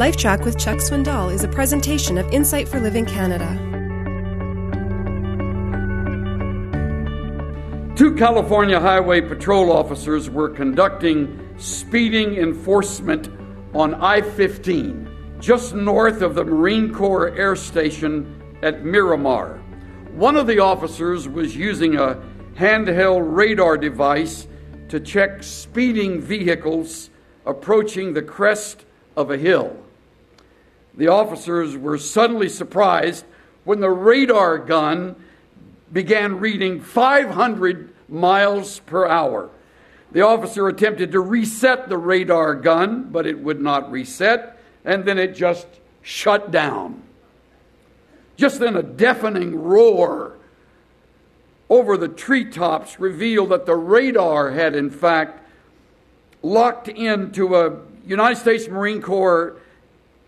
LifeTrac with Chuck Swindoll is a presentation of Insight for Living Canada. Two California Highway Patrol officers were conducting speeding enforcement on I 15, just north of the Marine Corps Air Station at Miramar. One of the officers was using a handheld radar device to check speeding vehicles approaching the crest of a hill. The officers were suddenly surprised when the radar gun began reading 500 miles per hour. The officer attempted to reset the radar gun, but it would not reset, and then it just shut down. Just then, a deafening roar over the treetops revealed that the radar had, in fact, locked into a United States Marine Corps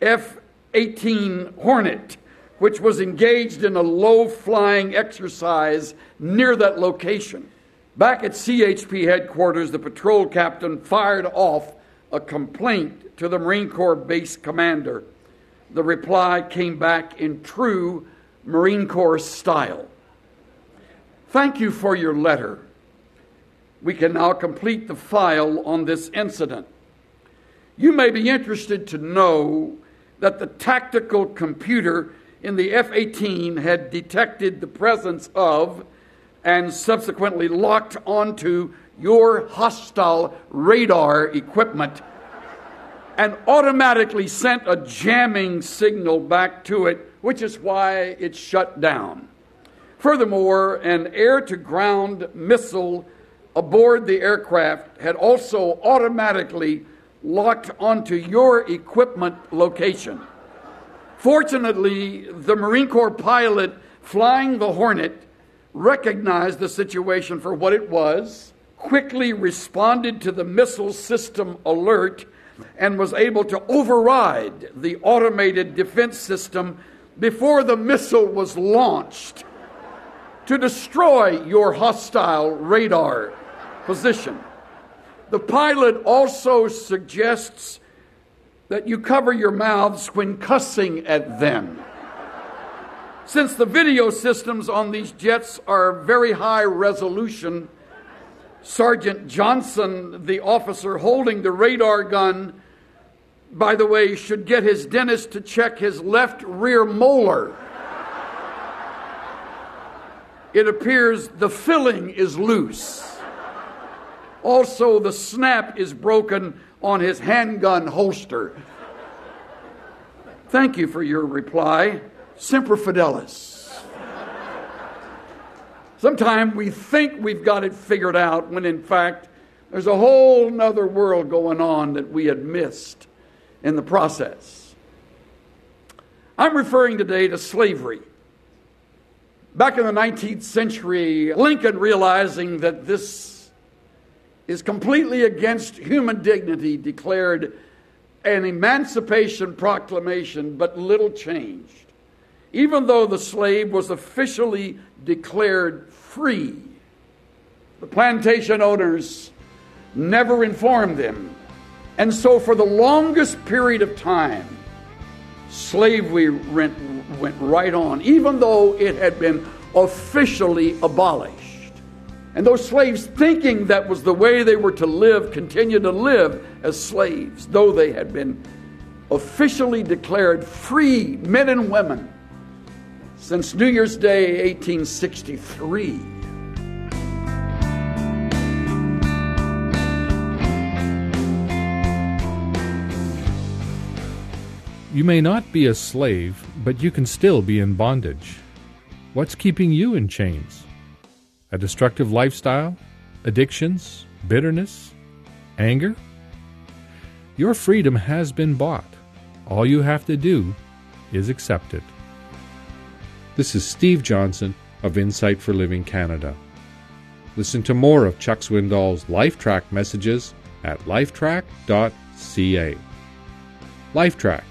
F 18 Hornet which was engaged in a low flying exercise near that location. Back at CHP headquarters, the patrol captain fired off a complaint to the Marine Corps base commander. The reply came back in true Marine Corps style. Thank you for your letter. We can now complete the file on this incident. You may be interested to know that the tactical computer in the F 18 had detected the presence of and subsequently locked onto your hostile radar equipment and automatically sent a jamming signal back to it, which is why it shut down. Furthermore, an air to ground missile aboard the aircraft had also automatically locked onto your equipment location. Fortunately, the Marine Corps pilot flying the Hornet recognized the situation for what it was, quickly responded to the missile system alert, and was able to override the automated defense system before the missile was launched to destroy your hostile radar position. The pilot also suggests that you cover your mouths when cussing at them. Since the video systems on these jets are very high resolution, Sergeant Johnson, the officer holding the radar gun, by the way, should get his dentist to check his left rear molar. It appears the filling is loose. Also, the snap is broken on his handgun holster. Thank you for your reply. Semper Fidelis. Sometimes we think we've got it figured out when in fact there's a whole nother world going on that we had missed in the process. I'm referring today to slavery. Back in the 19th century, Lincoln realizing that this is completely against human dignity, declared an emancipation proclamation, but little changed. Even though the slave was officially declared free, the plantation owners never informed them. And so, for the longest period of time, slavery went, right on, even though it had been officially abolished. And those slaves, thinking that was the way they were to live, continued to live as slaves, though they had been officially declared free men and women since New Year's Day 1863. You may not be a slave, but you can still be in bondage. What's keeping you in chains? A destructive lifestyle, addictions, bitterness, anger? Your freedom has been bought. All you have to do is accept it. This is Steve Johnson of Insight for Living Canada. Listen to more of Chuck Swindoll's LifeTrac messages at lifetrac.ca. LifeTrac,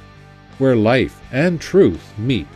where life and truth meet.